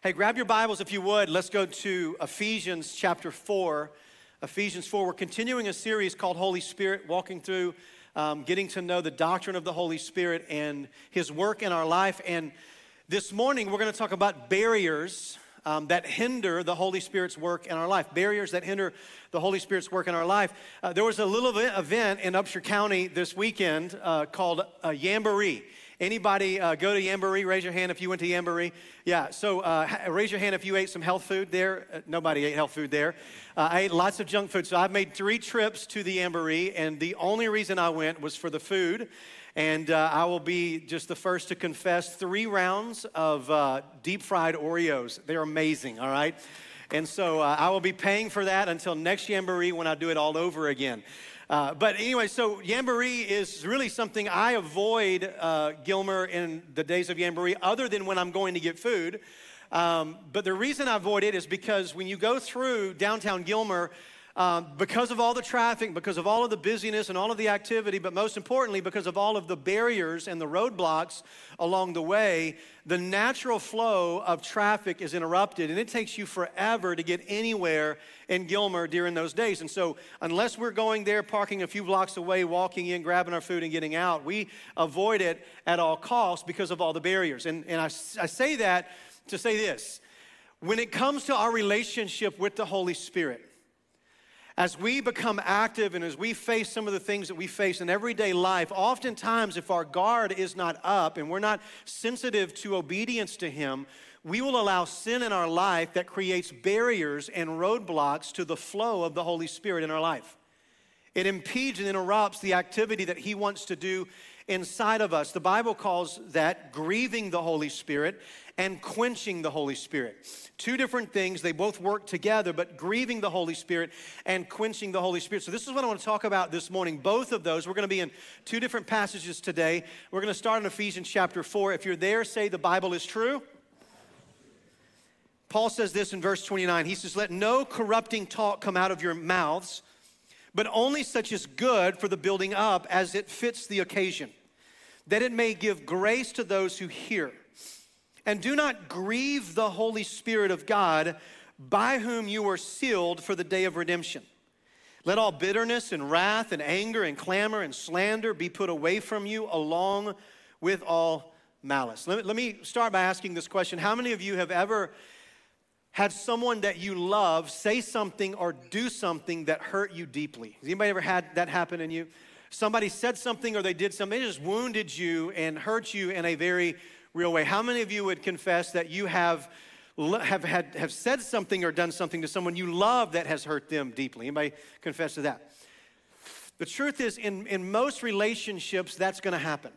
Hey, grab your Bibles if you would. Let's go to Ephesians chapter 4. Ephesians 4. We're continuing a series called Holy Spirit, walking through um, getting to know the doctrine of the Holy Spirit and His work in our life. And this morning, we're going to talk about barriers um, that hinder the Holy Spirit's work in our life. Barriers that hinder the Holy Spirit's work in our life. Uh, there was a little event in Upshur County this weekend uh, called uh, Yamboree. Anybody uh, go to Yamboree? Raise your hand if you went to Yamboree. Yeah, so uh, raise your hand if you ate some health food there. Uh, nobody ate health food there. Uh, I ate lots of junk food. So I've made three trips to the Yamboree, and the only reason I went was for the food. And uh, I will be just the first to confess three rounds of uh, deep fried Oreos. They're amazing, all right? And so I will be paying for that until next Yamboree when I do it all over again. Uh, but anyway, so Yamboree is really something I avoid, uh, Gilmer, in the days of Yamboree, other than when I'm going to get food. Um, but the reason I avoid it is because when you go through downtown Gilmer, um, because of all the traffic, because of all of the busyness and all of the activity, but most importantly, because of all of the barriers and the roadblocks along the way, the natural flow of traffic is interrupted, and it takes you forever to get anywhere in Gilmer during those days. And so, unless we're going there, parking a few blocks away, walking in, grabbing our food, and getting out, we avoid it at all costs because of all the barriers. And, and I, I say that to say this when it comes to our relationship with the Holy Spirit, as we become active and as we face some of the things that we face in everyday life, oftentimes if our guard is not up and we're not sensitive to obedience to Him, we will allow sin in our life that creates barriers and roadblocks to the flow of the Holy Spirit in our life. It impedes and interrupts the activity that He wants to do inside of us. The Bible calls that grieving the Holy Spirit and quenching the Holy Spirit. Two different things, they both work together, but grieving the Holy Spirit and quenching the Holy Spirit. So, this is what I want to talk about this morning. Both of those, we're going to be in two different passages today. We're going to start in Ephesians chapter 4. If you're there, say the Bible is true. Paul says this in verse 29. He says, Let no corrupting talk come out of your mouths, but only such as good for the building up as it fits the occasion, that it may give grace to those who hear. And do not grieve the Holy Spirit of God, by whom you are sealed for the day of redemption. Let all bitterness and wrath and anger and clamor and slander be put away from you, along with all malice. Let me, let me start by asking this question How many of you have ever had someone that you love say something or do something that hurt you deeply? Has anybody ever had that happen in you? Somebody said something or they did something, they just wounded you and hurt you in a very real way. How many of you would confess that you have, have, had, have said something or done something to someone you love that has hurt them deeply? Anybody confess to that? The truth is, in, in most relationships, that's to happen.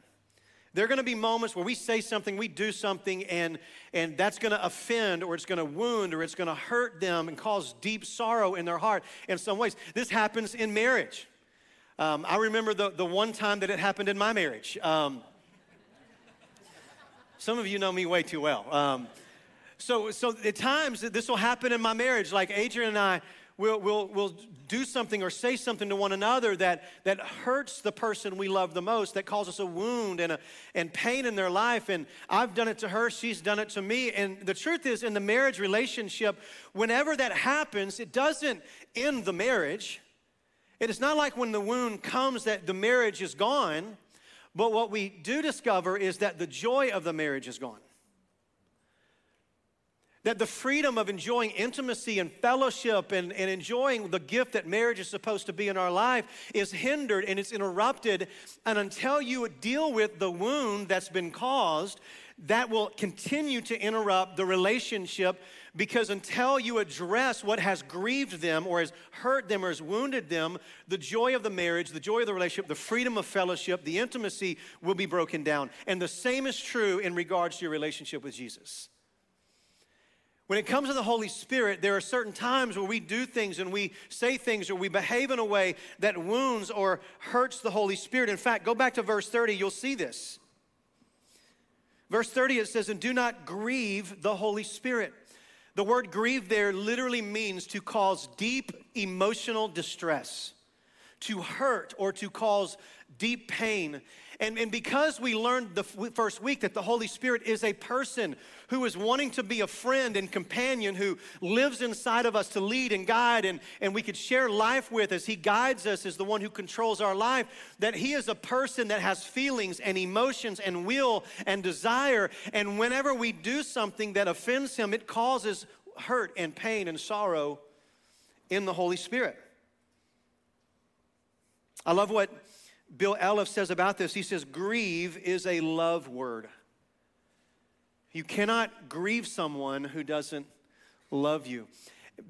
There are to be moments where we say something, we do something, and, and that's to offend or it's to wound or it's to hurt them and cause deep sorrow in their heart in some ways. This happens in marriage. Um, I remember the, the one time that it happened in my marriage. Um, some of you know me way too well. Um, so, so at times this will happen in my marriage. Like Adrian and I will will will do something or say something to one another that, that hurts the person we love the most, that causes a wound and, a, and pain in their life. And I've done it to her, she's done it to me. And the truth is, in the marriage relationship, whenever that happens, it doesn't end the marriage. It is not like when the wound comes that the marriage is gone. But what we do discover is that the joy of the marriage is gone. That the freedom of enjoying intimacy and fellowship and, and enjoying the gift that marriage is supposed to be in our life is hindered and it's interrupted. And until you deal with the wound that's been caused, that will continue to interrupt the relationship because until you address what has grieved them or has hurt them or has wounded them, the joy of the marriage, the joy of the relationship, the freedom of fellowship, the intimacy will be broken down. And the same is true in regards to your relationship with Jesus. When it comes to the Holy Spirit, there are certain times where we do things and we say things or we behave in a way that wounds or hurts the Holy Spirit. In fact, go back to verse 30, you'll see this. Verse 30, it says, And do not grieve the Holy Spirit. The word grieve there literally means to cause deep emotional distress, to hurt or to cause deep pain. And, and because we learned the first week that the Holy Spirit is a person who is wanting to be a friend and companion who lives inside of us to lead and guide and, and we could share life with as He guides us as the one who controls our life, that He is a person that has feelings and emotions and will and desire. And whenever we do something that offends Him, it causes hurt and pain and sorrow in the Holy Spirit. I love what Bill Elliff says about this. He says, Grieve is a love word. You cannot grieve someone who doesn't love you.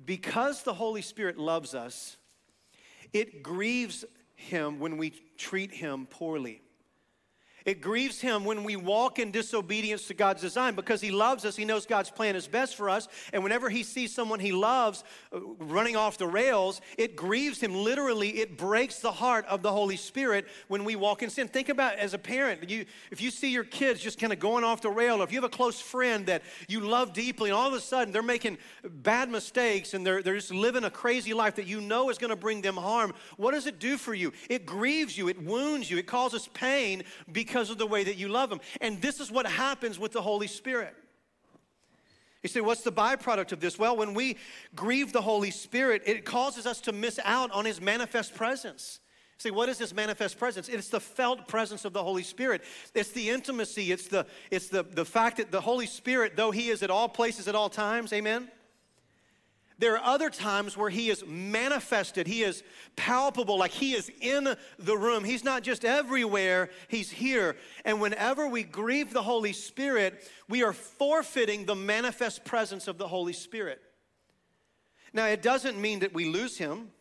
Because the Holy Spirit loves us, it grieves him when we treat him poorly. It grieves him when we walk in disobedience to God's design because he loves us. He knows God's plan is best for us. And whenever he sees someone he loves uh, running off the rails, it grieves him. Literally, it breaks the heart of the Holy Spirit when we walk in sin. Think about as a parent, you, if you see your kids just kind of going off the rail, or if you have a close friend that you love deeply, and all of a sudden they're making bad mistakes and they're, they're just living a crazy life that you know is going to bring them harm, what does it do for you? It grieves you, it wounds you, it causes pain because because of the way that you love Him. And this is what happens with the Holy Spirit. You say, what's the byproduct of this? Well, when we grieve the Holy Spirit, it causes us to miss out on His manifest presence. See, what is this manifest presence? It's the felt presence of the Holy Spirit. It's the intimacy. It's the, it's the, the fact that the Holy Spirit, though He is at all places at all times, amen? There are other times where he is manifested, he is palpable, like he is in the room. He's not just everywhere, he's here. And whenever we grieve the Holy Spirit, we are forfeiting the manifest presence of the Holy Spirit. Now, it doesn't mean that we lose him.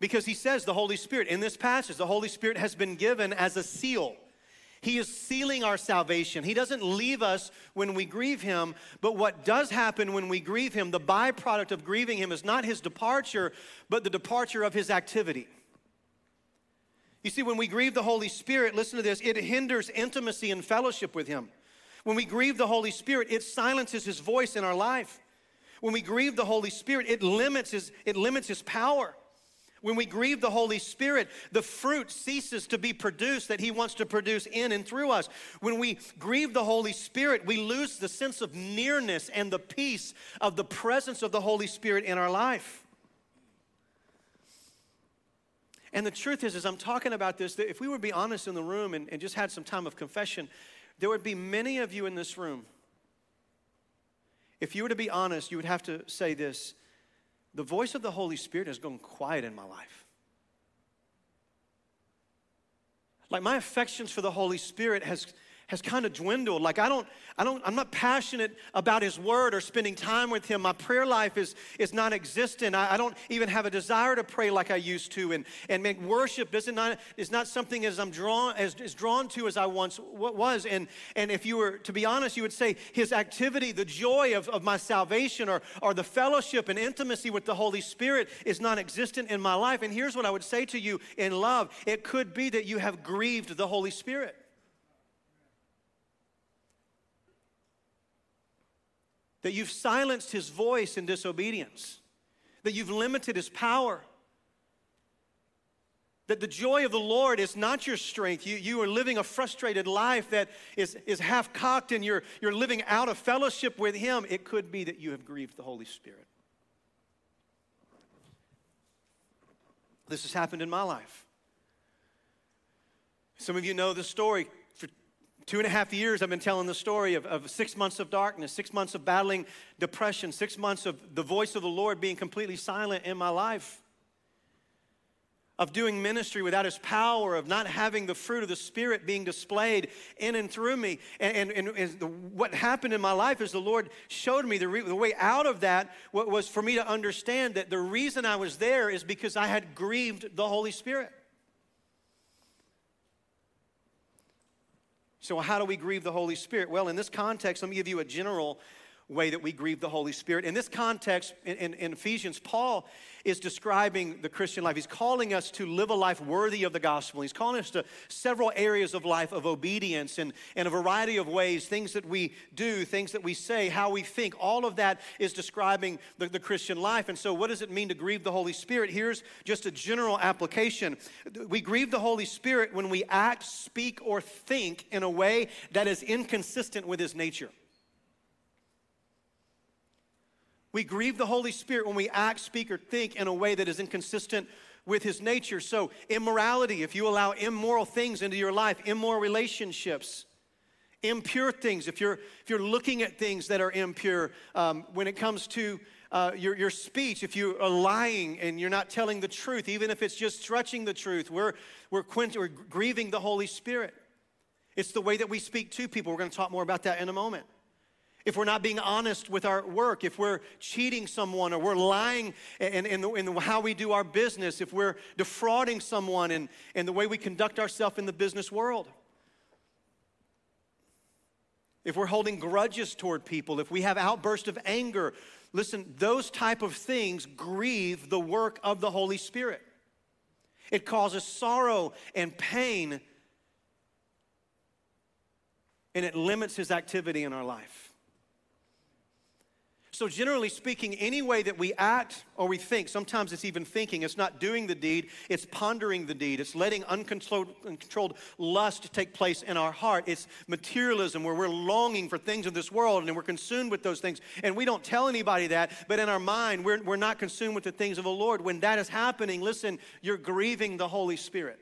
Because he says the Holy Spirit, in this passage, the Holy Spirit has been given as a seal. He is sealing our salvation. He doesn't leave us when we grieve Him, but what does happen when we grieve Him, the byproduct of grieving Him is not His departure, but the departure of His activity. You see, when we grieve the Holy Spirit, listen to this, it hinders intimacy and fellowship with Him. When we grieve the Holy Spirit, it silences His voice in our life. When we grieve the Holy Spirit, it limits His, it limits his power. When we grieve the Holy Spirit, the fruit ceases to be produced that He wants to produce in and through us. When we grieve the Holy Spirit, we lose the sense of nearness and the peace of the presence of the Holy Spirit in our life. And the truth is, as I'm talking about this, that if we would be honest in the room and, and just had some time of confession, there would be many of you in this room. If you were to be honest, you would have to say this the voice of the Holy Spirit has gone quiet in my life. Like my affections for the Holy Spirit has has kind of dwindled. Like I don't, I don't, I'm not passionate about his word or spending time with him. My prayer life is, is non-existent. I, I don't even have a desire to pray like I used to. And, and make worship doesn't not, is not something as I'm drawn, as, as drawn to as I once was. And, and if you were to be honest, you would say his activity, the joy of, of my salvation or, or the fellowship and intimacy with the Holy Spirit is non-existent in my life. And here's what I would say to you in love. It could be that you have grieved the Holy Spirit. That you've silenced his voice in disobedience, that you've limited his power. That the joy of the Lord is not your strength. You, you are living a frustrated life that is, is half cocked and you're, you're living out of fellowship with Him. It could be that you have grieved the Holy Spirit. This has happened in my life. Some of you know the story. Two and a half years, I've been telling the story of, of, six months of darkness, six months of battling depression, six months of the voice of the Lord being completely silent in my life, of doing ministry without His power, of not having the fruit of the Spirit being displayed in and through me. And, and, and the, what happened in my life is the Lord showed me the, re, the way out of that was for me to understand that the reason I was there is because I had grieved the Holy Spirit. So, how do we grieve the Holy Spirit? Well, in this context, let me give you a general way that we grieve the Holy Spirit. In this context, in, in, in, Ephesians, Paul is describing the Christian life. He's calling us to live a life worthy of the gospel. He's calling us to several areas of life of obedience and, and a variety of ways, things that we do, things that we say, how we think. All of that is describing the, the Christian life. And so, what does it mean to grieve the Holy Spirit? Here's just a general application. We grieve the Holy Spirit when we act, speak, or think in a way that is inconsistent with his nature. We grieve the Holy Spirit when we act, speak, or think in a way that is inconsistent with his nature. So, immorality, if you allow immoral things into your life, immoral relationships, impure things, if you're, if you're looking at things that are impure, um, when it comes to uh, your, your speech, if you are lying and you're not telling the truth, even if it's just stretching the truth, we're, we're, we're grieving the Holy Spirit. It's the way that we speak to people. We're going to talk more about that in a moment if we're not being honest with our work, if we're cheating someone or we're lying in, in, in, how we do our business, if we're defrauding someone in the way we conduct ourselves in the business world, if we're holding grudges toward people, if we have outbursts of anger, listen, those type of things grieve the work of the Holy Spirit. It causes sorrow and pain, and it limits his activity in our life. So, generally speaking, any way that we act or we think, sometimes it's even thinking, it's not doing the deed, it's pondering the deed. It's letting uncontrolled, uncontrolled lust take place in our heart. It's materialism where we're longing for things of this world and we're consumed with those things. And we don't tell anybody that, but in our mind, we're, we're not consumed with the things of the Lord. When that is happening, listen, you're grieving the Holy Spirit.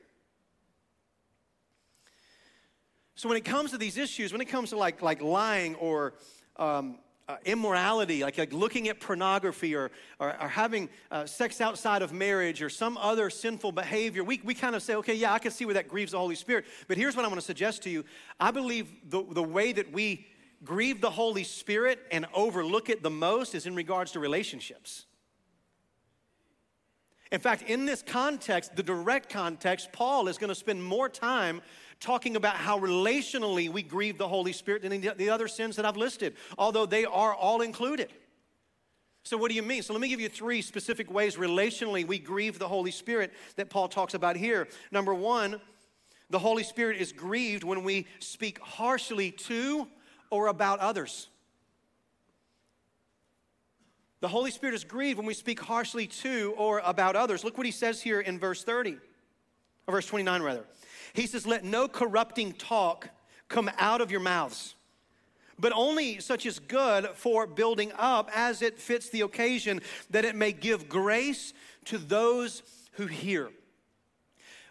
So, when it comes to these issues, when it comes to like, like lying or um, uh, immorality, like, like looking at pornography or, or, or having uh, sex outside of marriage or some other sinful behavior, we, we kind of say, okay, yeah, I can see where that grieves the Holy Spirit. But here's what I want to suggest to you I believe the, the way that we grieve the Holy Spirit and overlook it the most is in regards to relationships. In fact, in this context, the direct context, Paul is going to spend more time talking about how relationally we grieve the Holy Spirit than the other sins that I've listed, although they are all included. So, what do you mean? So, let me give you three specific ways relationally we grieve the Holy Spirit that Paul talks about here. Number one, the Holy Spirit is grieved when we speak harshly to or about others. The Holy Spirit is grieved when we speak harshly to or about others. Look what he says here in verse 30, or verse 29 rather. He says, Let no corrupting talk come out of your mouths, but only such as good for building up as it fits the occasion, that it may give grace to those who hear.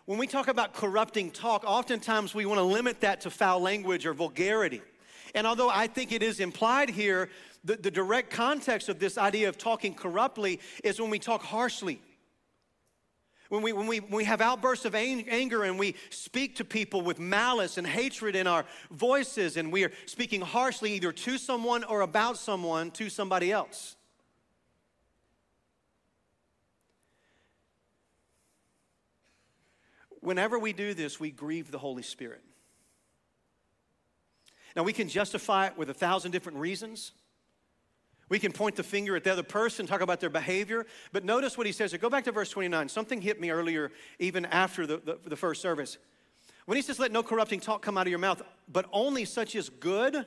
When we talk about corrupting talk, oftentimes we want to limit that to foul language or vulgarity. And although I think it is implied here, the, the direct context of this idea of talking corruptly is when we talk harshly when we, when we, when we have outbursts of anger and we speak to people with malice and hatred in our voices and we are speaking harshly either to someone or about someone to somebody else. Whenever we do this, we grieve the Holy Spirit. Now, we can justify it with a thousand different reasons. We can point the finger at the other person, talk about their behavior, but notice what he says. Go back to verse 29. Something hit me earlier, even after the, the, the first service. When he says, Let no corrupting talk come out of your mouth, but only such as good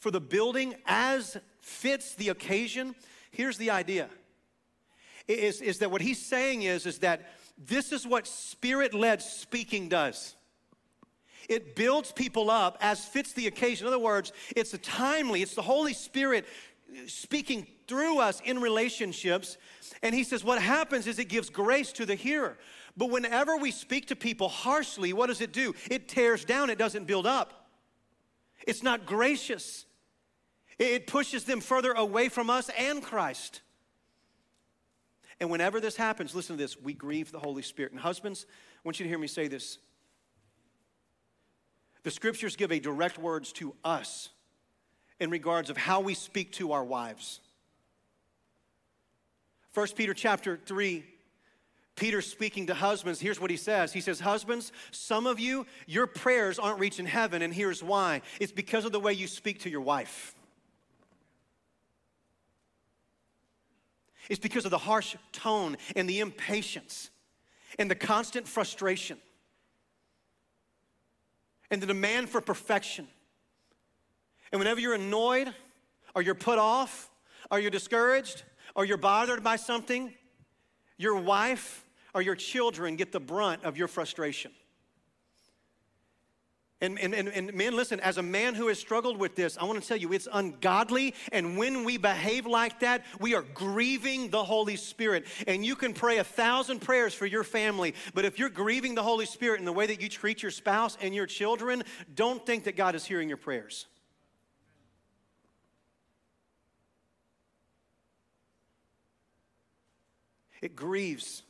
for the building as fits the occasion, here's the idea. Is, is that what he's saying is, is that this is what spirit led speaking does. It builds people up as fits the occasion. In other words, it's a timely, it's the Holy Spirit speaking through us in relationships. And he says, what happens is it gives grace to the hearer. But whenever we speak to people harshly, what does it do? It tears down, it doesn't build up. It's not gracious, it pushes them further away from us and Christ. And whenever this happens, listen to this we grieve the Holy Spirit. And husbands, I want you to hear me say this. The scriptures give a direct words to us in regards of how we speak to our wives. 1 Peter chapter 3 Peter speaking to husbands, here's what he says. He says, Husbands, some of you, your prayers aren't reaching heaven, and here's why it's because of the way you speak to your wife. It's because of the harsh tone and the impatience and the constant frustration and the demand for perfection. And whenever you're annoyed or you're put off or you're discouraged or you're bothered by something, your wife or your children get the brunt of your frustration. And, and, and, and men, listen, as a man who has struggled with this, I want to tell you it's ungodly. And when we behave like that, we are grieving the Holy Spirit. And you can pray a thousand prayers for your family, but if you're grieving the Holy Spirit in the way that you treat your spouse and your children, don't think that God is hearing your prayers. It grieves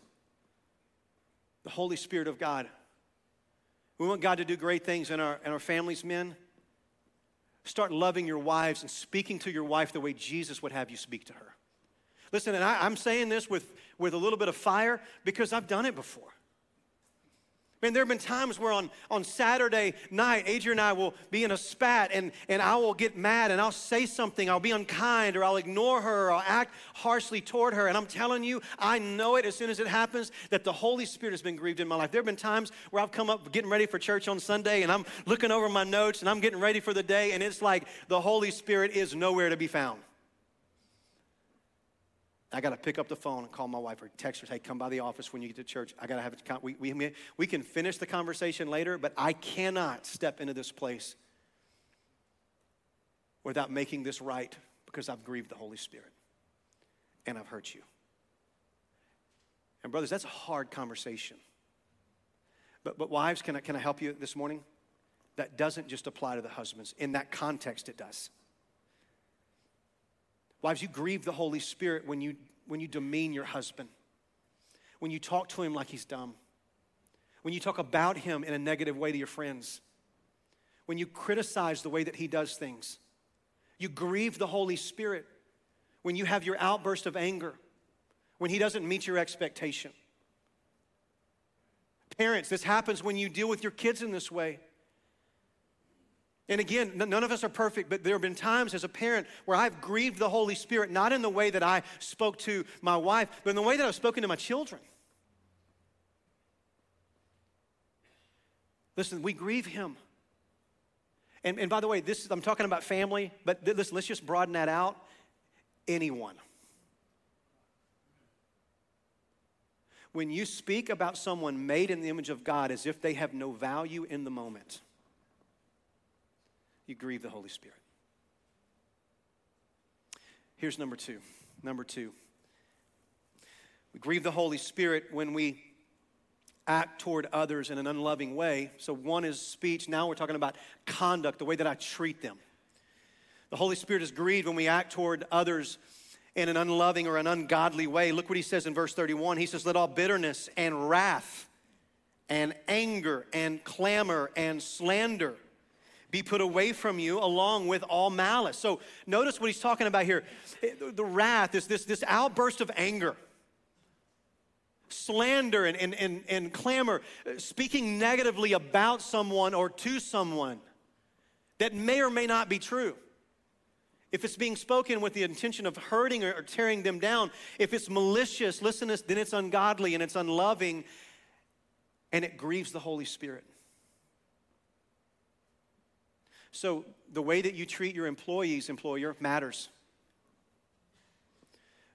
the Holy Spirit of God we want God to do great things in our, in our families, men. Start loving your wives and speaking to your wife the way Jesus would have you speak to her. Listen, and I, I'm saying this with, with a little bit of fire because I've done it before. Man, there have been times where on, on Saturday night, Adrian and I will be in a spat and, and I will get mad and I'll say something, I'll be unkind or I'll ignore her or I'll act harshly toward her. And I'm telling you, I know it as soon as it happens that the Holy Spirit has been grieved in my life. There have been times where I've come up getting ready for church on Sunday and I'm looking over my notes and I'm getting ready for the day and it's like the Holy Spirit is nowhere to be found. I got to pick up the phone and call my wife or text her, hey, come by the office when you get to church. I got to have it. We, we, we can finish the conversation later, but I cannot step into this place without making this right because I've grieved the Holy Spirit and I've hurt you. And, brothers, that's a hard conversation. But, but wives, can I, can I help you this morning? That doesn't just apply to the husbands. In that context, it does. Wives, you grieve the Holy Spirit when you, when you demean your husband, when you talk to him like he's dumb, when you talk about him in a negative way to your friends, when you criticize the way that he does things. You grieve the Holy Spirit when you have your outburst of anger, when he doesn't meet your expectation. Parents, this happens when you deal with your kids in this way. And again, none of us are perfect, but there have been times as a parent where I've grieved the Holy Spirit, not in the way that I spoke to my wife, but in the way that I've spoken to my children. Listen, we grieve Him. And, and by the way, this I'm talking about family, but th- listen, let's just broaden that out. Anyone. When you speak about someone made in the image of God as if they have no value in the moment, you grieve the Holy Spirit. Here's number two. Number two. We grieve the Holy Spirit when we act toward others in an unloving way. So, one is speech. Now we're talking about conduct, the way that I treat them. The Holy Spirit is grieved when we act toward others in an unloving or an ungodly way. Look what he says in verse 31. He says, Let all bitterness and wrath and anger and clamor and slander be put away from you along with all malice. So notice what he's talking about here. The wrath is this, this outburst of anger, slander, and, and, and, and clamor, uh, speaking negatively about someone or to someone that may or may not be true. If it's being spoken with the intention of hurting or tearing them down, if it's malicious, listen, this then it's ungodly and it's unloving and it grieves the Holy Spirit. So, the way that you treat your employees, employer, matters.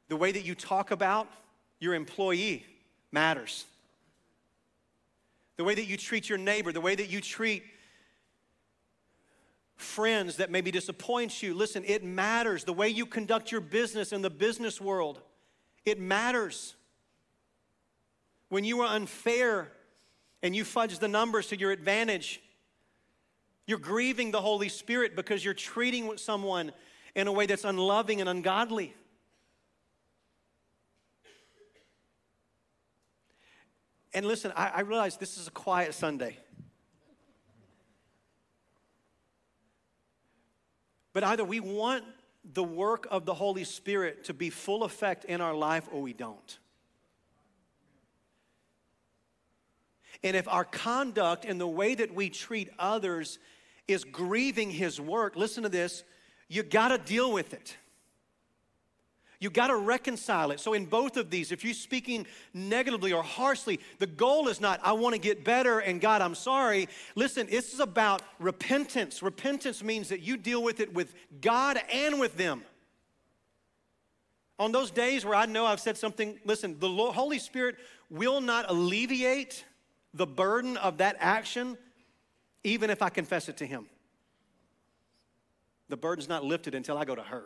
The way that you talk about your employee matters. The way that you treat your neighbor, the way that you treat friends that maybe disappoint you, listen, it matters. The way you conduct your business in the business world, it matters. When you are unfair and you fudge the numbers to your advantage, you're grieving the Holy Spirit because you're treating someone in a way that's unloving and ungodly. And listen, I, I realize this is a quiet Sunday. But either we want the work of the Holy Spirit to be full effect in our life or we don't. And if our conduct and the way that we treat others is grieving his work, listen to this, you got to deal with it. You got to reconcile it. So, in both of these, if you're speaking negatively or harshly, the goal is not, I want to get better and God, I'm sorry. Listen, this is about repentance. Repentance means that you deal with it with God and with them. On those days where I know I've said something, listen, the Holy Spirit will not alleviate the burden of that action, even if I confess it to Him. The burden's not lifted until I go to her.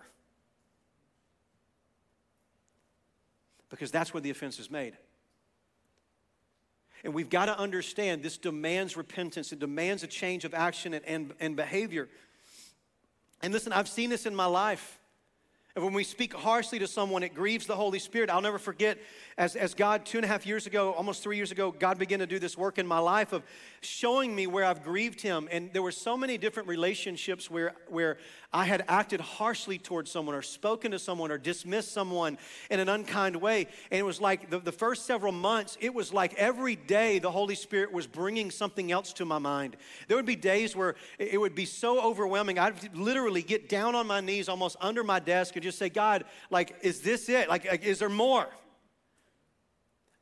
Because that's where the offense is made. And we've got to understand this demands repentance, it demands a change of action and, and, and behavior. And listen, I've seen this in my life. And when we speak harshly to someone, it grieves the Holy Spirit. I'll never forget as, as God, two and a half years ago, almost three years ago, God began to do this work in my life of showing me where I've grieved Him. And there were so many different relationships where, where I had acted harshly towards someone or spoken to someone or dismissed someone in an unkind way. And it was like the, the first several months, it was like every day the Holy Spirit was bringing something else to my mind. There would be days where it would be so overwhelming. I'd literally get down on my knees almost under my desk and just say, God, like, is this it? Like, like is there more?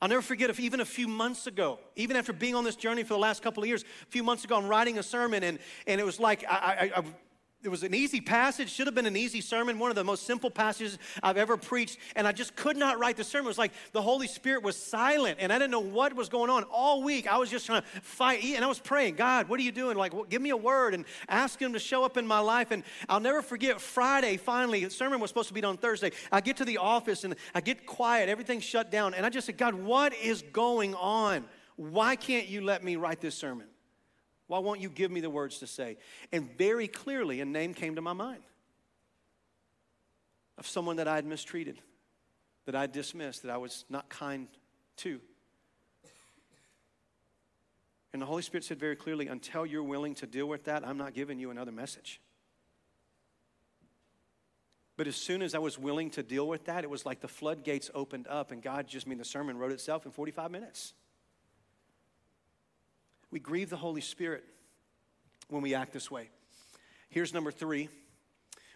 I'll never forget if even a few months ago, even after being on this journey for the last couple of years, a few months ago, I'm writing a sermon and, and it was like I, I, I it was an easy passage, should have been an easy sermon, one of the most simple passages I've ever preached. And I just could not write the sermon. It was like the Holy Spirit was silent and I didn't know what was going on. All week, I was just trying to fight. And I was praying, God, what are you doing? Like, well, give me a word and ask Him to show up in my life. And I'll never forget Friday, finally, the sermon was supposed to be on Thursday. I get to the office and I get quiet, everything's shut down. And I just said, God, what is going on? Why can't you let me write this sermon? Why won't you give me the words to say? And very clearly, a name came to my mind of someone that I had mistreated, that I dismissed, that I was not kind to. And the Holy Spirit said very clearly, until you're willing to deal with that, I'm not giving you another message. But as soon as I was willing to deal with that, it was like the floodgates opened up, and God just I mean the sermon wrote itself in 45 minutes. We grieve the Holy Spirit when we act this way. Here's number three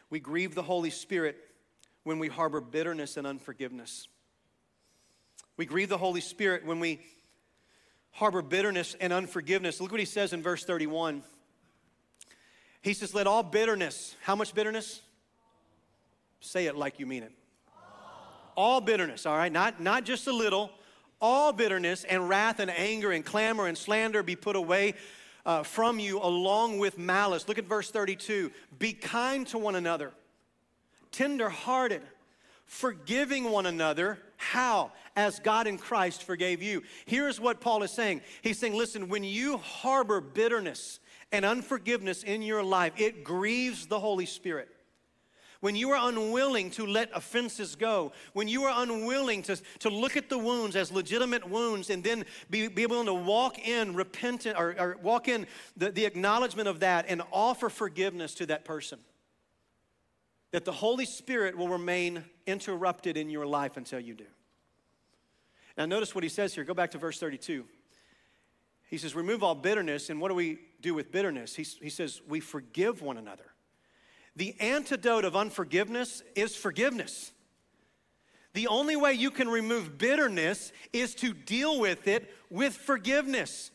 we grieve the Holy Spirit when we harbor bitterness and unforgiveness. We grieve the Holy Spirit when we harbor bitterness and unforgiveness. Look what he says in verse 31. He says, Let all bitterness, how much bitterness? Say it like you mean it. All bitterness, all right? Not, not just a little, all bitterness and wrath and anger and clamor and slander be put away uh, from you along with malice. Look at verse 32. Be kind to one another, tenderhearted, forgiving one another. How? As God in Christ forgave you. Here's what Paul is saying He's saying, listen, when you harbor bitterness and unforgiveness in your life, it grieves the Holy Spirit when you are unwilling to let offenses go, when you are unwilling to, to look at the wounds as legitimate wounds and then be, be able to walk in repentant or, or walk in the, the acknowledgement of that and offer forgiveness to that person, that the Holy Spirit will remain interrupted in your life until you do. Now, notice what he says here. Go back to verse 32. He says, Remove all bitterness. And what do we do with bitterness? He, he says, We forgive one another. The antidote of unforgiveness is forgiveness. The only way you can remove bitterness is to deal with it with forgiveness.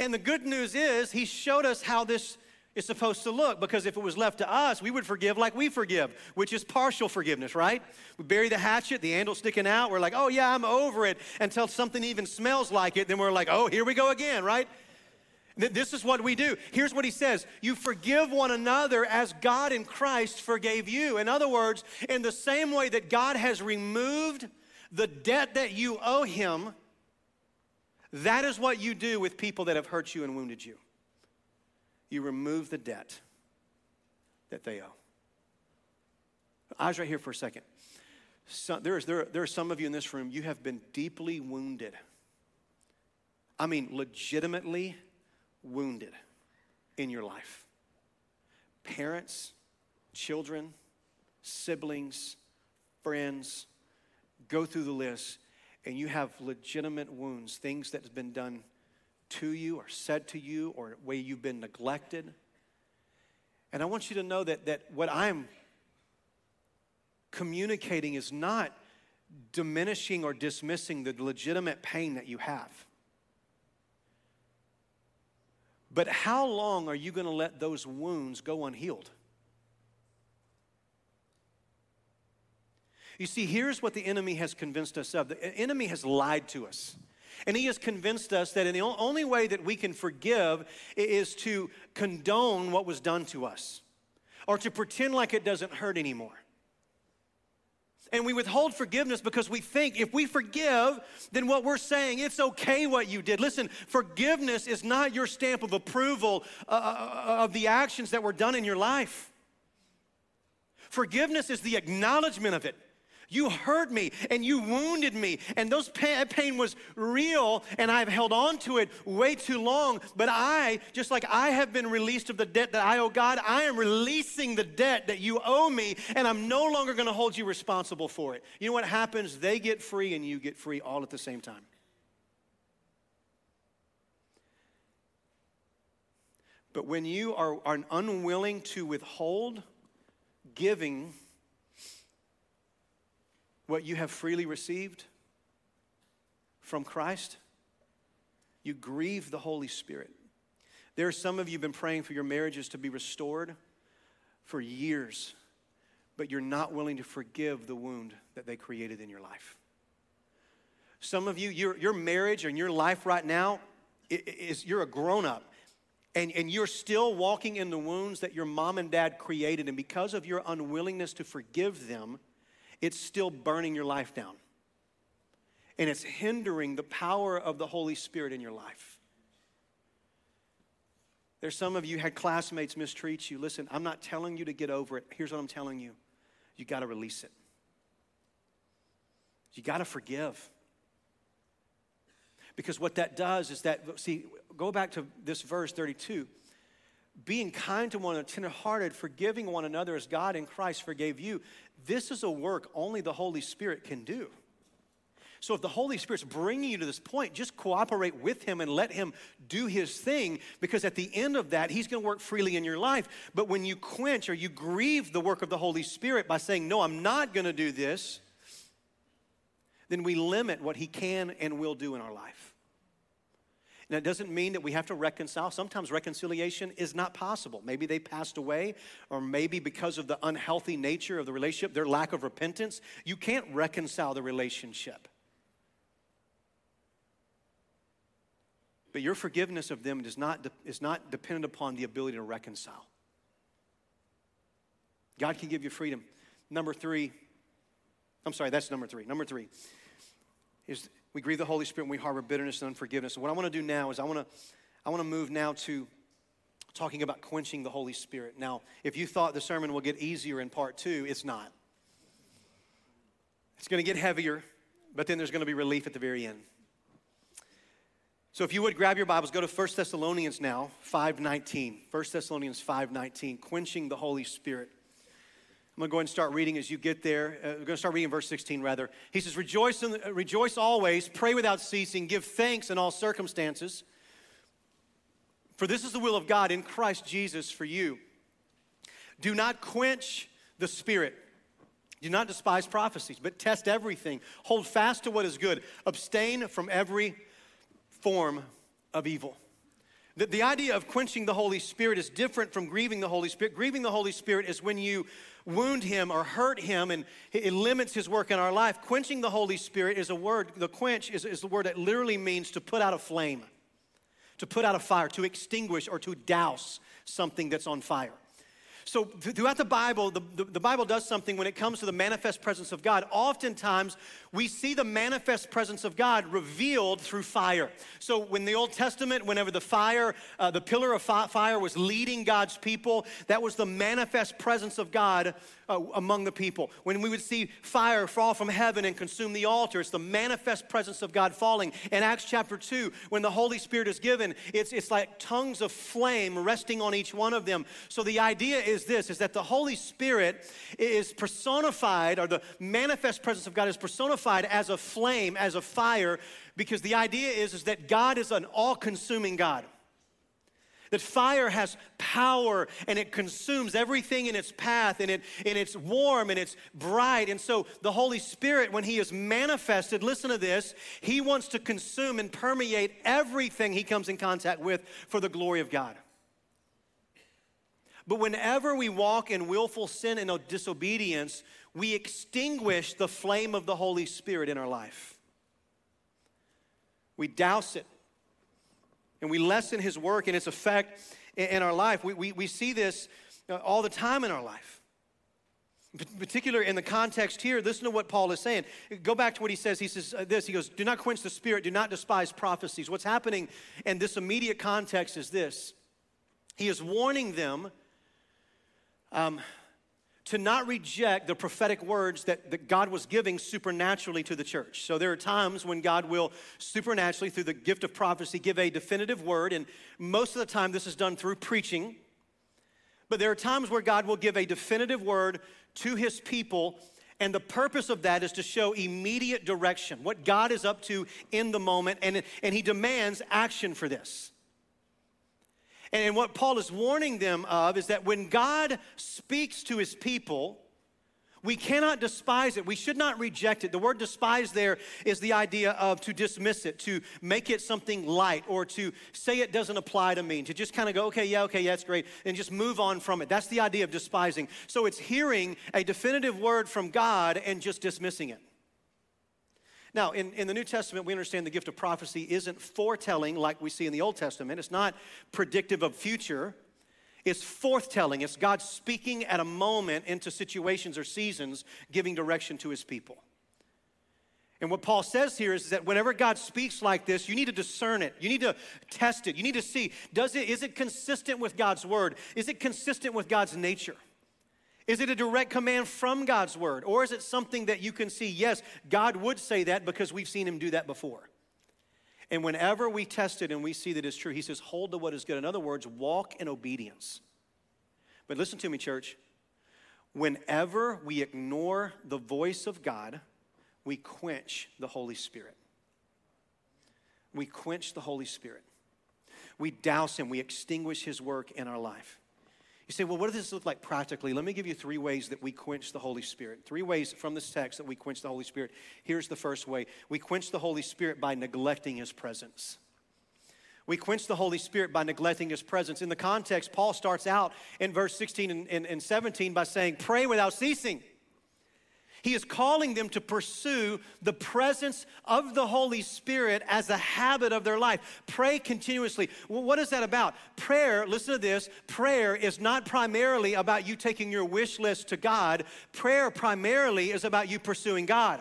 And the good news is, he showed us how this is supposed to look because if it was left to us, we would forgive like we forgive, which is partial forgiveness, right? We bury the hatchet, the handle sticking out. We're like, oh, yeah, I'm over it until something even smells like it. Then we're like, oh, here we go again, right? This is what we do. Here's what he says You forgive one another as God in Christ forgave you. In other words, in the same way that God has removed the debt that you owe him, that is what you do with people that have hurt you and wounded you. You remove the debt that they owe. Eyes right here for a second. There, is, there, there are some of you in this room, you have been deeply wounded. I mean, legitimately wounded in your life. Parents, children, siblings, friends, go through the list, and you have legitimate wounds, things that have been done to you or said to you or way you've been neglected. And I want you to know that, that what I'm communicating is not diminishing or dismissing the legitimate pain that you have. But how long are you going to let those wounds go unhealed? You see, here's what the enemy has convinced us of the enemy has lied to us. And he has convinced us that the only way that we can forgive is to condone what was done to us or to pretend like it doesn't hurt anymore. And we withhold forgiveness because we think if we forgive, then what we're saying, it's okay what you did. Listen, forgiveness is not your stamp of approval uh, uh, uh of the actions that were done in your life. Forgiveness is the acknowledgement of it. You hurt me and you wounded me, and those pain was real, and I've held on to it way too long. But I, just like I have been released of the debt that I owe God, I am releasing the debt that you owe me, and I'm no longer going to hold you responsible for it. You know what happens? They get free, and you get free all at the same time. But when you are, are unwilling to withhold giving what you have freely received from Christ, you grieve the Holy Spirit. There are some of you been praying for your marriages to be restored for years, but you're not willing to forgive the wound that they created in your life. Some of you, your, your marriage and your life right now is you're a grown up and, and you're still walking in the wounds that your mom and dad created. And because of your unwillingness to forgive them, it's still burning your life down. And it's hindering the power of the Holy Spirit in your life. There's some of you had classmates mistreat you. Listen, I'm not telling you to get over it. Here's what I'm telling you you got to release it, you got to forgive. Because what that does is that, see, go back to this verse 32 being kind to one another, tenderhearted, forgiving one another as God in Christ forgave you. This is a work only the Holy Spirit can do. So if the Holy Spirit's bringing you to this point, just cooperate with Him and let Him do His thing because at the end of that, He's going to work freely in your life. But when you quench or you grieve the work of the Holy Spirit by saying, No, I'm not going to do this, then we limit what He can and will do in our life. It doesn't mean that we have to reconcile. Sometimes reconciliation is not possible. Maybe they passed away, or maybe because of the unhealthy nature of the relationship, their lack of repentance, you can't reconcile the relationship. But your forgiveness of them is not, is not dependent upon the ability to reconcile. God can give you freedom. Number three, I'm sorry, that's number three. Number three is we grieve the Holy Spirit and we harbor bitterness and unforgiveness. What I want to do now is I want to I want to move now to talking about quenching the Holy Spirit. Now, if you thought the sermon will get easier in part two, it's not. It's going to get heavier, but then there's going to be relief at the very end. So if you would grab your Bibles, go to 1 Thessalonians now, 5:19. 1 Thessalonians 5:19, quenching the Holy Spirit. I'm going to go ahead and start reading as you get there. Uh, we're going to start reading verse 16, rather. He says, rejoice, in, uh, rejoice always, pray without ceasing, give thanks in all circumstances. For this is the will of God in Christ Jesus for you. Do not quench the Spirit. Do not despise prophecies, but test everything. Hold fast to what is good. Abstain from every form of evil. The, the idea of quenching the Holy Spirit is different from grieving the Holy Spirit. Grieving the Holy Spirit is when you wound him or hurt him and it limits his work in our life. Quenching the Holy Spirit is a word, the quench is, is the word that literally means to put out a flame, to put out a fire, to extinguish or to douse something that's on fire. So, throughout the Bible, the, the, the, Bible does something when it comes to the manifest presence of God. Oftentimes, we see the manifest presence of God revealed through fire. So, when the Old Testament, whenever the fire, uh, the pillar of fire was leading God's people, that was the manifest presence of God uh, among the people. When we would see fire fall from heaven and consume the altar, it's the manifest presence of God falling. In Acts chapter 2, when the Holy Spirit is given, it's, it's like tongues of flame resting on each one of them. So the idea is this, is that the Holy Spirit is personified, or the manifest presence of God is personified as a flame, as a fire, because the idea is, is that God is an all-consuming God That fire has power and it consumes everything in its path and, it, and it's warm and it's bright. And so the Holy Spirit, when He is manifested, listen to this, He wants to consume and permeate everything He comes in contact with for the glory of God. But whenever we walk in willful sin and disobedience, we extinguish the flame of the Holy Spirit in our life. We douse it and we lessen his work and its effect in our life. We, we, we see this uh, all the time in our life. In particular, in the context here, listen to what Paul is saying. Go back to what he says. He says uh, this He goes, Do not quench the spirit, do not despise prophecies. What's happening in this immediate context is this He is warning them um, to not reject the prophetic words that, that God was giving supernaturally to the church. So there are times when God will supernaturally, through the gift of prophecy, give a definitive word, and most of the time this is done through preaching. But there are times where God will give a definitive word to his people, and the purpose of that is to show immediate direction, what God is up to in the moment, and, and he demands action for this. And what Paul is warning them of is that when God speaks to his people, we cannot despise it. We should not reject it. The word despise there is the idea of to dismiss it, to make it something light, or to say it doesn't apply to me, to just kind of go, okay, yeah, okay, yeah, that's great, and just move on from it. That's the idea of despising. So it's hearing a definitive word from God and just dismissing it. Now, in, in the New Testament, we understand the gift of prophecy isn't foretelling like we see in the Old Testament. It's not predictive of future. It's forthtelling. It's God speaking at a moment into situations or seasons, giving direction to his people. And what Paul says here is that whenever God speaks like this, you need to discern it. You need to test it. You need to see, does it, is it consistent with God's word? Is it consistent with God's nature? Is it a direct command from God's word? Or is it something that you can see, yes, God would say that because we've seen him do that before? And whenever we test it and we see that it's true, he says, hold to what is good. In other words, walk in obedience. But listen to me, church. Whenever we ignore the voice of God, we quench the Holy Spirit. We quench the Holy Spirit. We douse him. We extinguish his work in our life. You say, well, what does this look like practically? Let me give you three ways that we quench the Holy Spirit. Three ways from this text that we quench the Holy Spirit. Here's the first way we quench the Holy Spirit by neglecting his presence. We quench the Holy Spirit by neglecting his presence. In the context, Paul starts out in verse 16 and, and, and 17 by saying, Pray without ceasing. He is calling them to pursue the presence of the Holy Spirit as a habit of their life. Pray continuously. Well, what is that about? Prayer, listen to this prayer is not primarily about you taking your wish list to God, prayer primarily is about you pursuing God.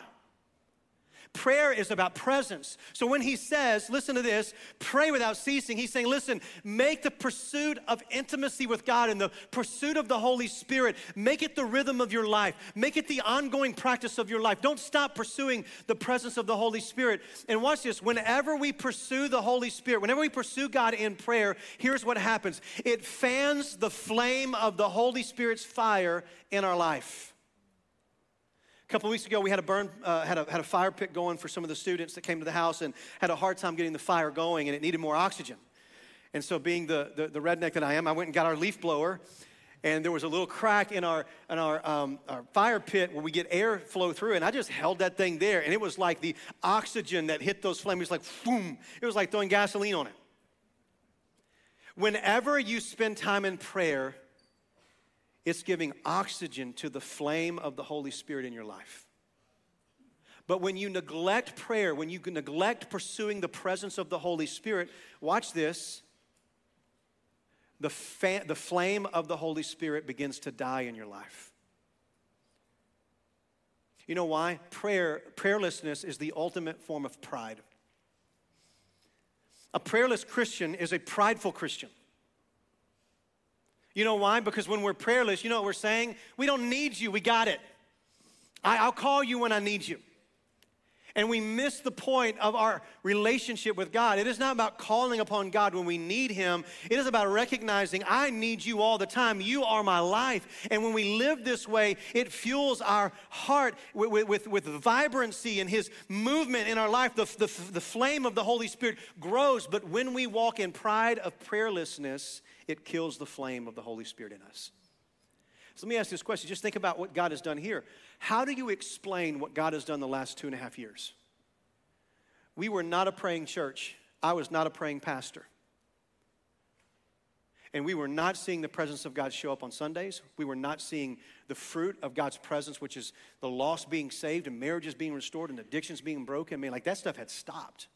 Prayer is about presence. So when he says, listen to this, pray without ceasing, he's saying, listen, make the pursuit of intimacy with God and the pursuit of the Holy Spirit, make it the rhythm of your life, make it the ongoing practice of your life. Don't stop pursuing the presence of the Holy Spirit. And watch this whenever we pursue the Holy Spirit, whenever we pursue God in prayer, here's what happens it fans the flame of the Holy Spirit's fire in our life. A couple weeks ago, we had a burn, uh, had, a, had a fire pit going for some of the students that came to the house and had a hard time getting the fire going, and it needed more oxygen. And so, being the, the, the redneck that I am, I went and got our leaf blower, and there was a little crack in our, in our, um, our fire pit where we get air flow through, and I just held that thing there, and it was like the oxygen that hit those flames, it was like boom, it was like throwing gasoline on it. Whenever you spend time in prayer, it's giving oxygen to the flame of the Holy Spirit in your life. But when you neglect prayer, when you neglect pursuing the presence of the Holy Spirit, watch this. The, fa- the flame of the Holy Spirit begins to die in your life. You know why? Prayer, prayerlessness is the ultimate form of pride. A prayerless Christian is a prideful Christian. You know why? Because when we're prayerless, you know what we're saying? We don't need you, we got it. I, will call you when I need you. And we miss the point of our relationship with God. It is not about calling upon God when we need Him. It is about recognizing, I need you all the time. You are my life. And when we live this way, it fuels our heart with, with, with vibrancy and His movement in our life. The, the, the flame of the Holy Spirit grows. But when we walk in pride of prayerlessness, it kills the flame of the Holy Spirit in us. So let me ask this question. Just think about what God has done here. How do you explain what God has done the last two and a half years? We were not a praying church. I was not a praying pastor. And we were not seeing the presence of God show up on Sundays. We were not seeing the fruit of God's presence, which is the lost being saved and marriages being restored and addictions being broken. I mean, like that stuff had stopped.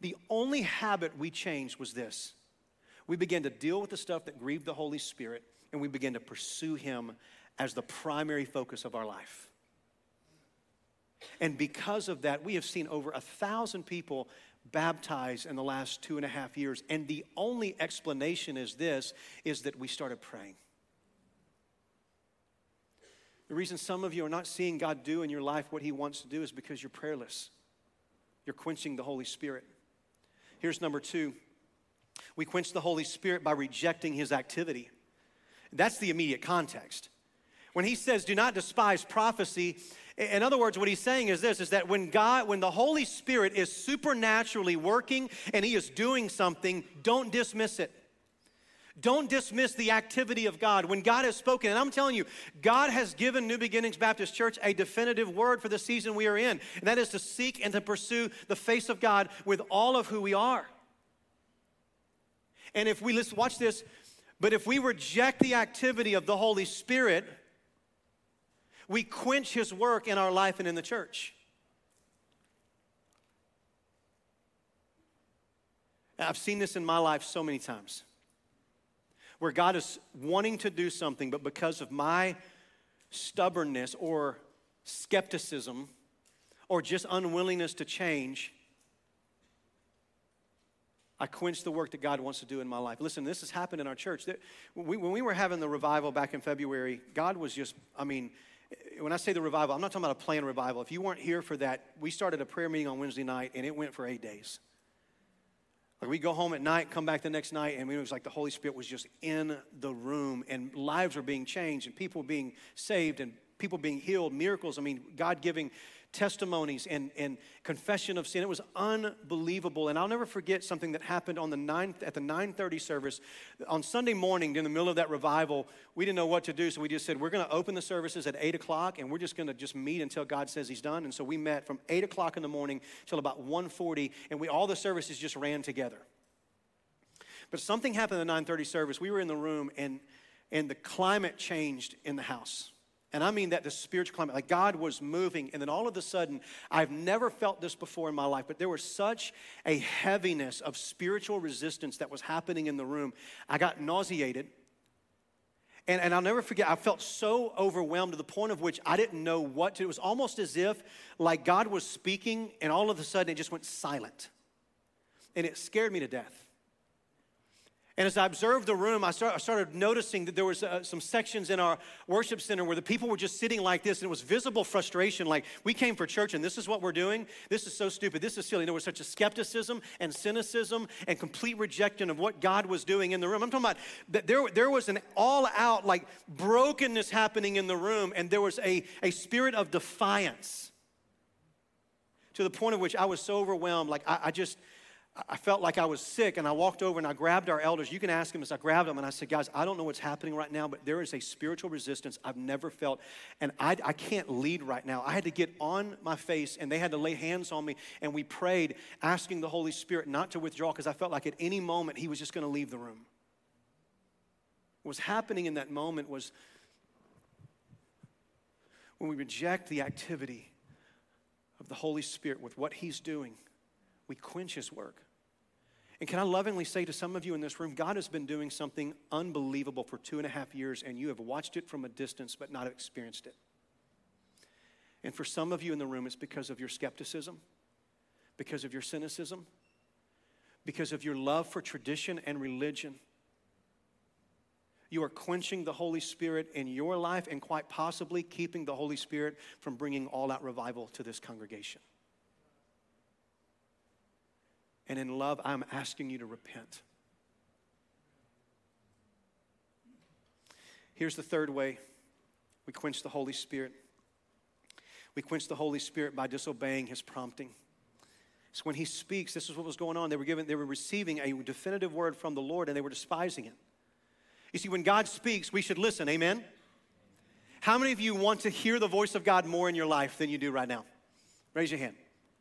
The only habit we changed was this we began to deal with the stuff that grieved the Holy Spirit and we begin to pursue Him as the primary focus of our life. And because of that, we have seen over a thousand people baptized in the last two and a half years. And the only explanation is this is that we started praying. The reason some of you are not seeing God do in your life what He wants to do is because you're prayerless. You're quenching the Holy Spirit. Here's number two we quench the Holy Spirit by rejecting His activity. That's the immediate context. When he says, do not despise prophecy, in other words, what he's saying is this is that when God, when the Holy Spirit is supernaturally working and he is doing something, don't dismiss it. Don't dismiss the activity of God. When God has spoken, and I'm telling you, God has given New Beginnings Baptist Church a definitive word for the season we are in, and that is to seek and to pursue the face of God with all of who we are. And if we listen, watch this, but if we reject the activity of the Holy Spirit, we quench his work in our life and in the church. I've seen this in my life so many times where God is wanting to do something, but because of my stubbornness or skepticism or just unwillingness to change, I quench the work that God wants to do in my life. Listen, this has happened in our church. When we were having the revival back in February, God was just, I mean, when I say the revival, I'm not talking about a planned revival. If you weren't here for that, we started a prayer meeting on Wednesday night and it went for eight days. Like we go home at night, come back the next night, and it was like the Holy Spirit was just in the room, and lives were being changed, and people being saved, and people being healed, miracles. I mean, God giving testimonies and, and confession of sin. It was unbelievable. And I'll never forget something that happened on the 9, at the 930 service. On Sunday morning, in the middle of that revival, we didn't know what to do. So we just said, we're going to open the services at 8 o'clock and we're just going to just meet until God says he's done. And so we met from 8 o'clock in the morning till about 1.40 and we, all the services just ran together. But something happened in the 930 service. We were in the room and, and the climate changed in the house. And I mean that the spiritual climate, like God was moving, and then all of a sudden, I've never felt this before in my life, but there was such a heaviness of spiritual resistance that was happening in the room. I got nauseated. And, and I'll never forget, I felt so overwhelmed to the point of which I didn't know what to. It was almost as if like God was speaking, and all of a sudden it just went silent. And it scared me to death. And as I observed the room, I, start, I started noticing that there was uh, some sections in our worship center where the people were just sitting like this, and it was visible frustration. Like we came for church, and this is what we're doing. This is so stupid. This is silly. And there was such a skepticism and cynicism and complete rejection of what God was doing in the room. I'm talking about that there, there was an all-out like brokenness happening in the room, and there was a, a spirit of defiance to the point of which I was so overwhelmed. Like I, I just I felt like I was sick, and I walked over and I grabbed our elders. You can ask them as I grabbed them, and I said, Guys, I don't know what's happening right now, but there is a spiritual resistance I've never felt, and I, I can't lead right now. I had to get on my face, and they had to lay hands on me, and we prayed, asking the Holy Spirit not to withdraw because I felt like at any moment He was just going to leave the room. What was happening in that moment was when we reject the activity of the Holy Spirit with what He's doing, we quench His work. And can I lovingly say to some of you in this room, God has been doing something unbelievable for two and a half years, and you have watched it from a distance but not experienced it. And for some of you in the room, it's because of your skepticism, because of your cynicism, because of your love for tradition and religion. you are quenching the Holy Spirit in your life and quite possibly keeping the Holy Spirit from bringing all out revival to this congregation. And in love, I'm asking you to repent. Here's the third way we quench the Holy Spirit we quench the Holy Spirit by disobeying his prompting. So when he speaks, this is what was going on. They were given, they were receiving a definitive word from the Lord and they were despising it. You see, when God speaks, we should listen. Amen. How many of you want to hear the voice of God more in your life than you do right now? Raise your hand.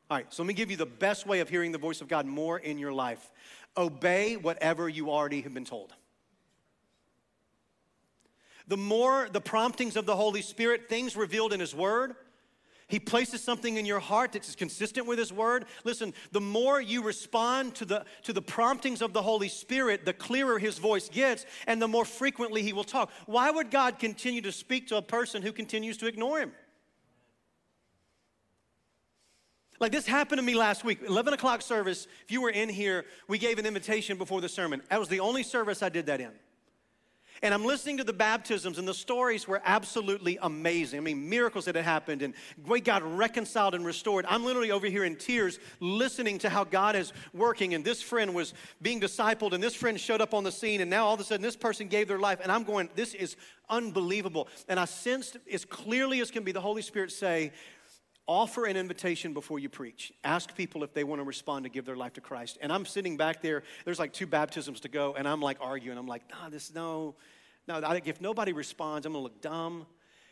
All right, so let me give you the best way of hearing the voice of God more in your life. Obey whatever you already have been told. The more the promptings of the Holy Spirit, things revealed in His Word, he places something in your heart that's consistent with His Word. Listen, the more you respond to the, to the promptings of the Holy Spirit, the clearer His voice gets and the more frequently He will talk. Why would God continue to speak to a person who continues to ignore Him? Like this happened to me last week, 11 o'clock service. If you were in here, we gave an invitation before the sermon. That was the only service I did that in. And I'm listening to the baptisms, and the stories were absolutely amazing. I mean, miracles that had happened, and way God reconciled and restored. I'm literally over here in tears listening to how God is working. And this friend was being discipled, and this friend showed up on the scene, and now all of a sudden this person gave their life. And I'm going, this is unbelievable. And I sensed as clearly as can be the Holy Spirit say, offer an invitation before you preach. Ask people if they want to respond to give their life to Christ. And I'm sitting back there, there's like two baptisms to go, and I'm like arguing. I'm like, nah, this, no, no. I think if nobody responds, I'm going to look dumb.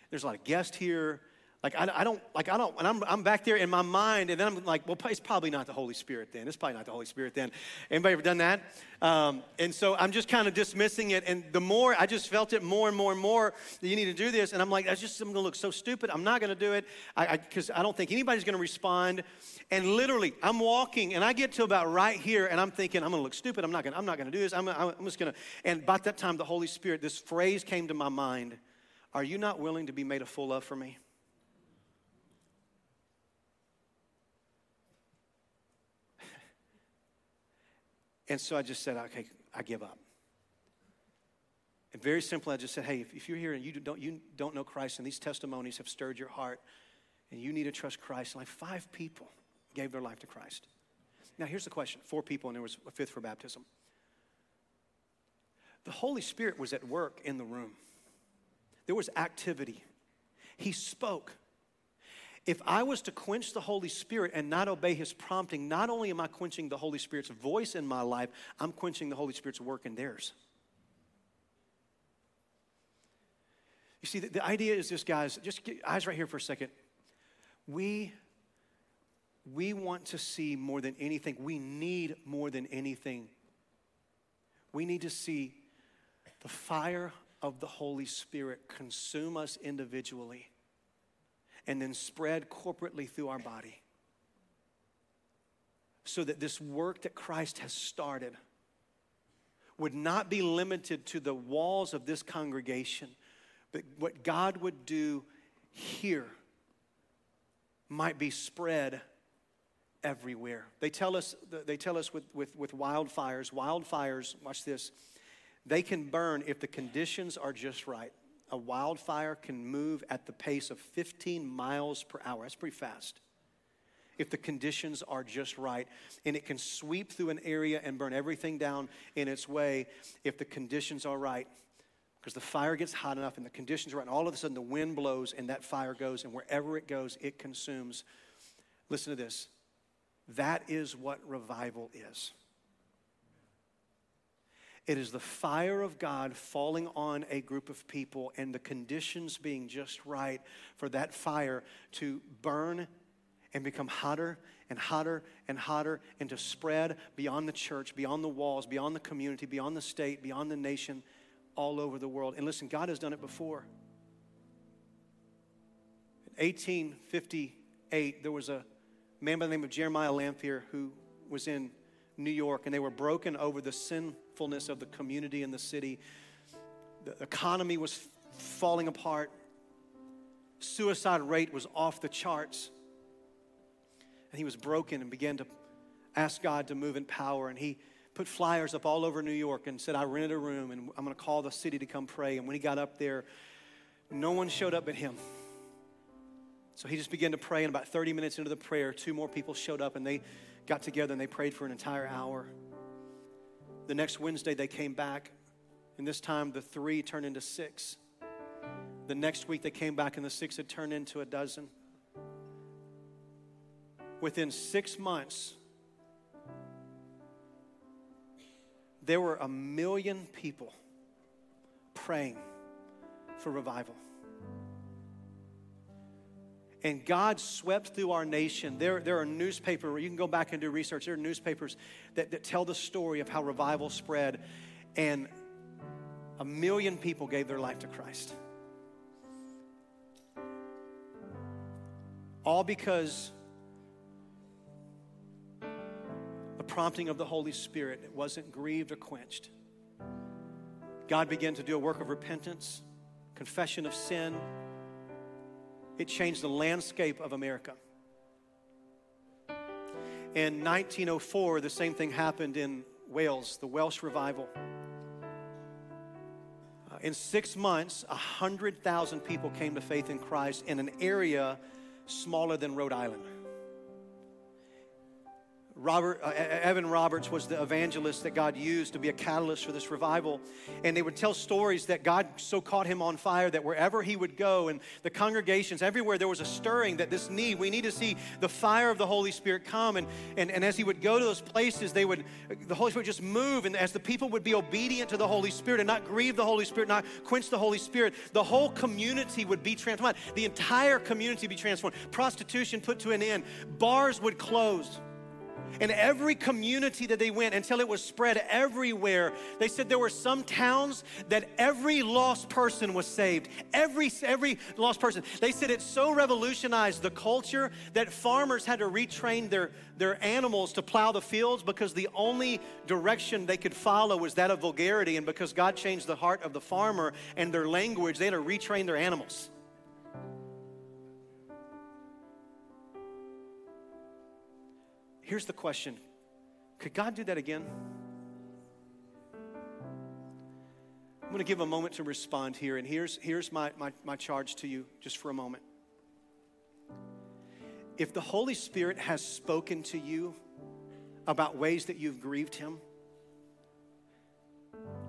There's a lot of guests here. Like, I, I, don't, like, I don't, and I'm, I'm back there in my mind, and then I'm like, well, it's probably not the Holy Spirit then. It's probably not the Holy Spirit then. Anybody ever done that? Um, and so I'm just kind of dismissing it, and the more, I just felt it more and more and more that you need to do this, and I'm like, that's just, I'm gonna look so stupid. I'm not gonna do it, because I, I, I don't think anybody's gonna respond. And literally, I'm walking, and I get to about right here, and I'm thinking, I'm gonna look stupid. I'm not gonna, I'm not gonna do this. I'm, I'm just gonna, and about that time, the Holy Spirit, this phrase came to my mind Are you not willing to be made a fool of for me? And so I just said, okay, I give up. And very simply, I just said, hey, if, if you're here and you don't, you don't know Christ and these testimonies have stirred your heart and you need to trust Christ, like five people gave their life to Christ. Now, here's the question four people, and there was a fifth for baptism. The Holy Spirit was at work in the room, there was activity. He spoke. If I was to quench the Holy Spirit and not obey his prompting, not only am I quenching the Holy Spirit's voice in my life, I'm quenching the Holy Spirit's work in theirs. You see, the, the idea is this, guys, just get eyes right here for a second. We, we want to see more than anything, we need more than anything. We need to see the fire of the Holy Spirit consume us individually and then spread corporately through our body. So that this work that Christ has started would not be limited to the walls of this congregation, but what God would do here might be spread everywhere. They tell us, they tell us with, with, with wildfires, wildfires, watch this, they can burn if the conditions are just right a wildfire can move at the pace of 15 miles per hour. That's pretty fast. If the conditions are just right, and it can sweep through an area and burn everything down in its way if the conditions are right. Because the fire gets hot enough and the conditions are right, and all of a sudden the wind blows and that fire goes, and wherever it goes, it consumes. Listen to this. That is what revival is. It is the fire of God falling on a group of people and the conditions being just right for that fire to burn and become hotter and hotter and hotter and to spread beyond the church, beyond the walls, beyond the community, beyond the state, beyond the nation, all over the world. And listen, God has done it before. In 1858, there was a man by the name of Jeremiah Lanphier who was in New York, and they were broken over the sinfulness of the community and the city. The economy was falling apart. Suicide rate was off the charts. And he was broken and began to ask God to move in power. And he put flyers up all over New York and said, I rented a room and I'm going to call the city to come pray. And when he got up there, no one showed up but him. So he just began to pray, and about 30 minutes into the prayer, two more people showed up and they got together and they prayed for an entire hour. The next Wednesday, they came back, and this time the three turned into six. The next week, they came back, and the six had turned into a dozen. Within six months, there were a million people praying for revival. And God swept through our nation. There, there are newspapers, you can go back and do research. There are newspapers that, that tell the story of how revival spread, and a million people gave their life to Christ. All because the prompting of the Holy Spirit wasn't grieved or quenched. God began to do a work of repentance, confession of sin it changed the landscape of America. In 1904, the same thing happened in Wales, the Welsh revival. Uh, in six months, 100,000 people came to faith in Christ in an area smaller than Rhode Island. Robert, uh, Evan Roberts was the evangelist that God used to be a catalyst for this revival. And they would tell stories that God so caught him on fire that wherever he would go and the congregations, everywhere there was a stirring that this need, we need to see the fire of the Holy Spirit come. And, and, and as he would go to those places, they would, the Holy Spirit just move. And as the people would be obedient to the Holy Spirit and not grieve the Holy Spirit, not quench the Holy Spirit, the whole community would be transformed. The entire community be transformed. Prostitution put to an end. Bars would close in every community that they went until it was spread everywhere. They said there were some towns that every lost person was saved. Every, every lost person. They said it so revolutionized the culture that farmers had to retrain their, their animals to plow the fields because the only direction they could follow was that of vulgarity. And because God changed the heart of the farmer and their language, they had to retrain their animals. Here's the question Could God do that again? I'm going to give a moment to respond here, and here's, here's my, my, my charge to you just for a moment. If the Holy Spirit has spoken to you about ways that you've grieved Him,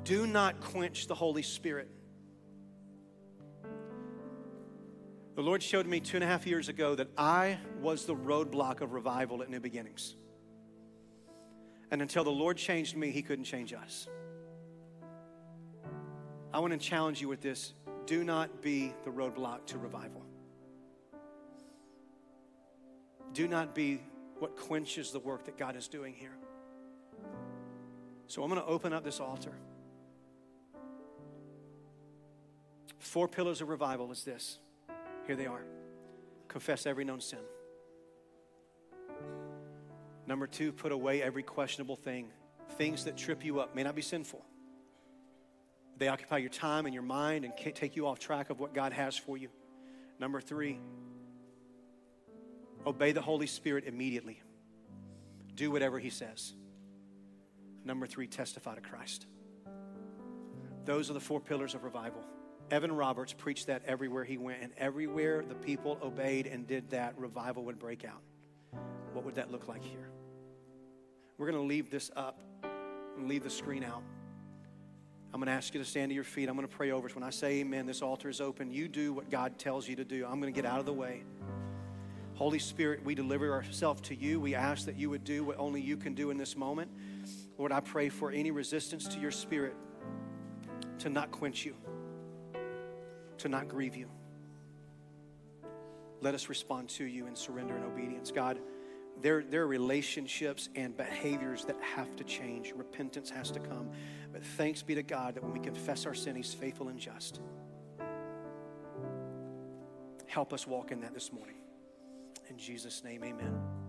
do not quench the Holy Spirit. The Lord showed me two and a half years ago that I was the roadblock of revival at New Beginnings. And until the Lord changed me, He couldn't change us. I want to challenge you with this do not be the roadblock to revival. Do not be what quenches the work that God is doing here. So I'm going to open up this altar. Four pillars of revival is this here they are. Confess every known sin. Number two, put away every questionable thing. Things that trip you up may not be sinful. They occupy your time and your mind and can't take you off track of what God has for you. Number three, obey the Holy Spirit immediately. Do whatever He says. Number three, testify to Christ. Those are the four pillars of revival. Evan Roberts preached that everywhere he went, and everywhere the people obeyed and did that, revival would break out. What would that look like here? We're going to leave this up and leave the screen out. I'm going to ask you to stand to your feet. I'm going to pray over us. When I say amen, this altar is open. You do what God tells you to do. I'm going to get out of the way. Holy Spirit, we deliver ourselves to you. We ask that you would do what only you can do in this moment. Lord, I pray for any resistance to your spirit to not quench you to not grieve you. Let us respond to you in surrender and obedience. God, there, there are relationships and behaviors that have to change. Repentance has to come. But thanks be to God that when we confess our sin, He's faithful and just. Help us walk in that this morning. In Jesus' name, amen.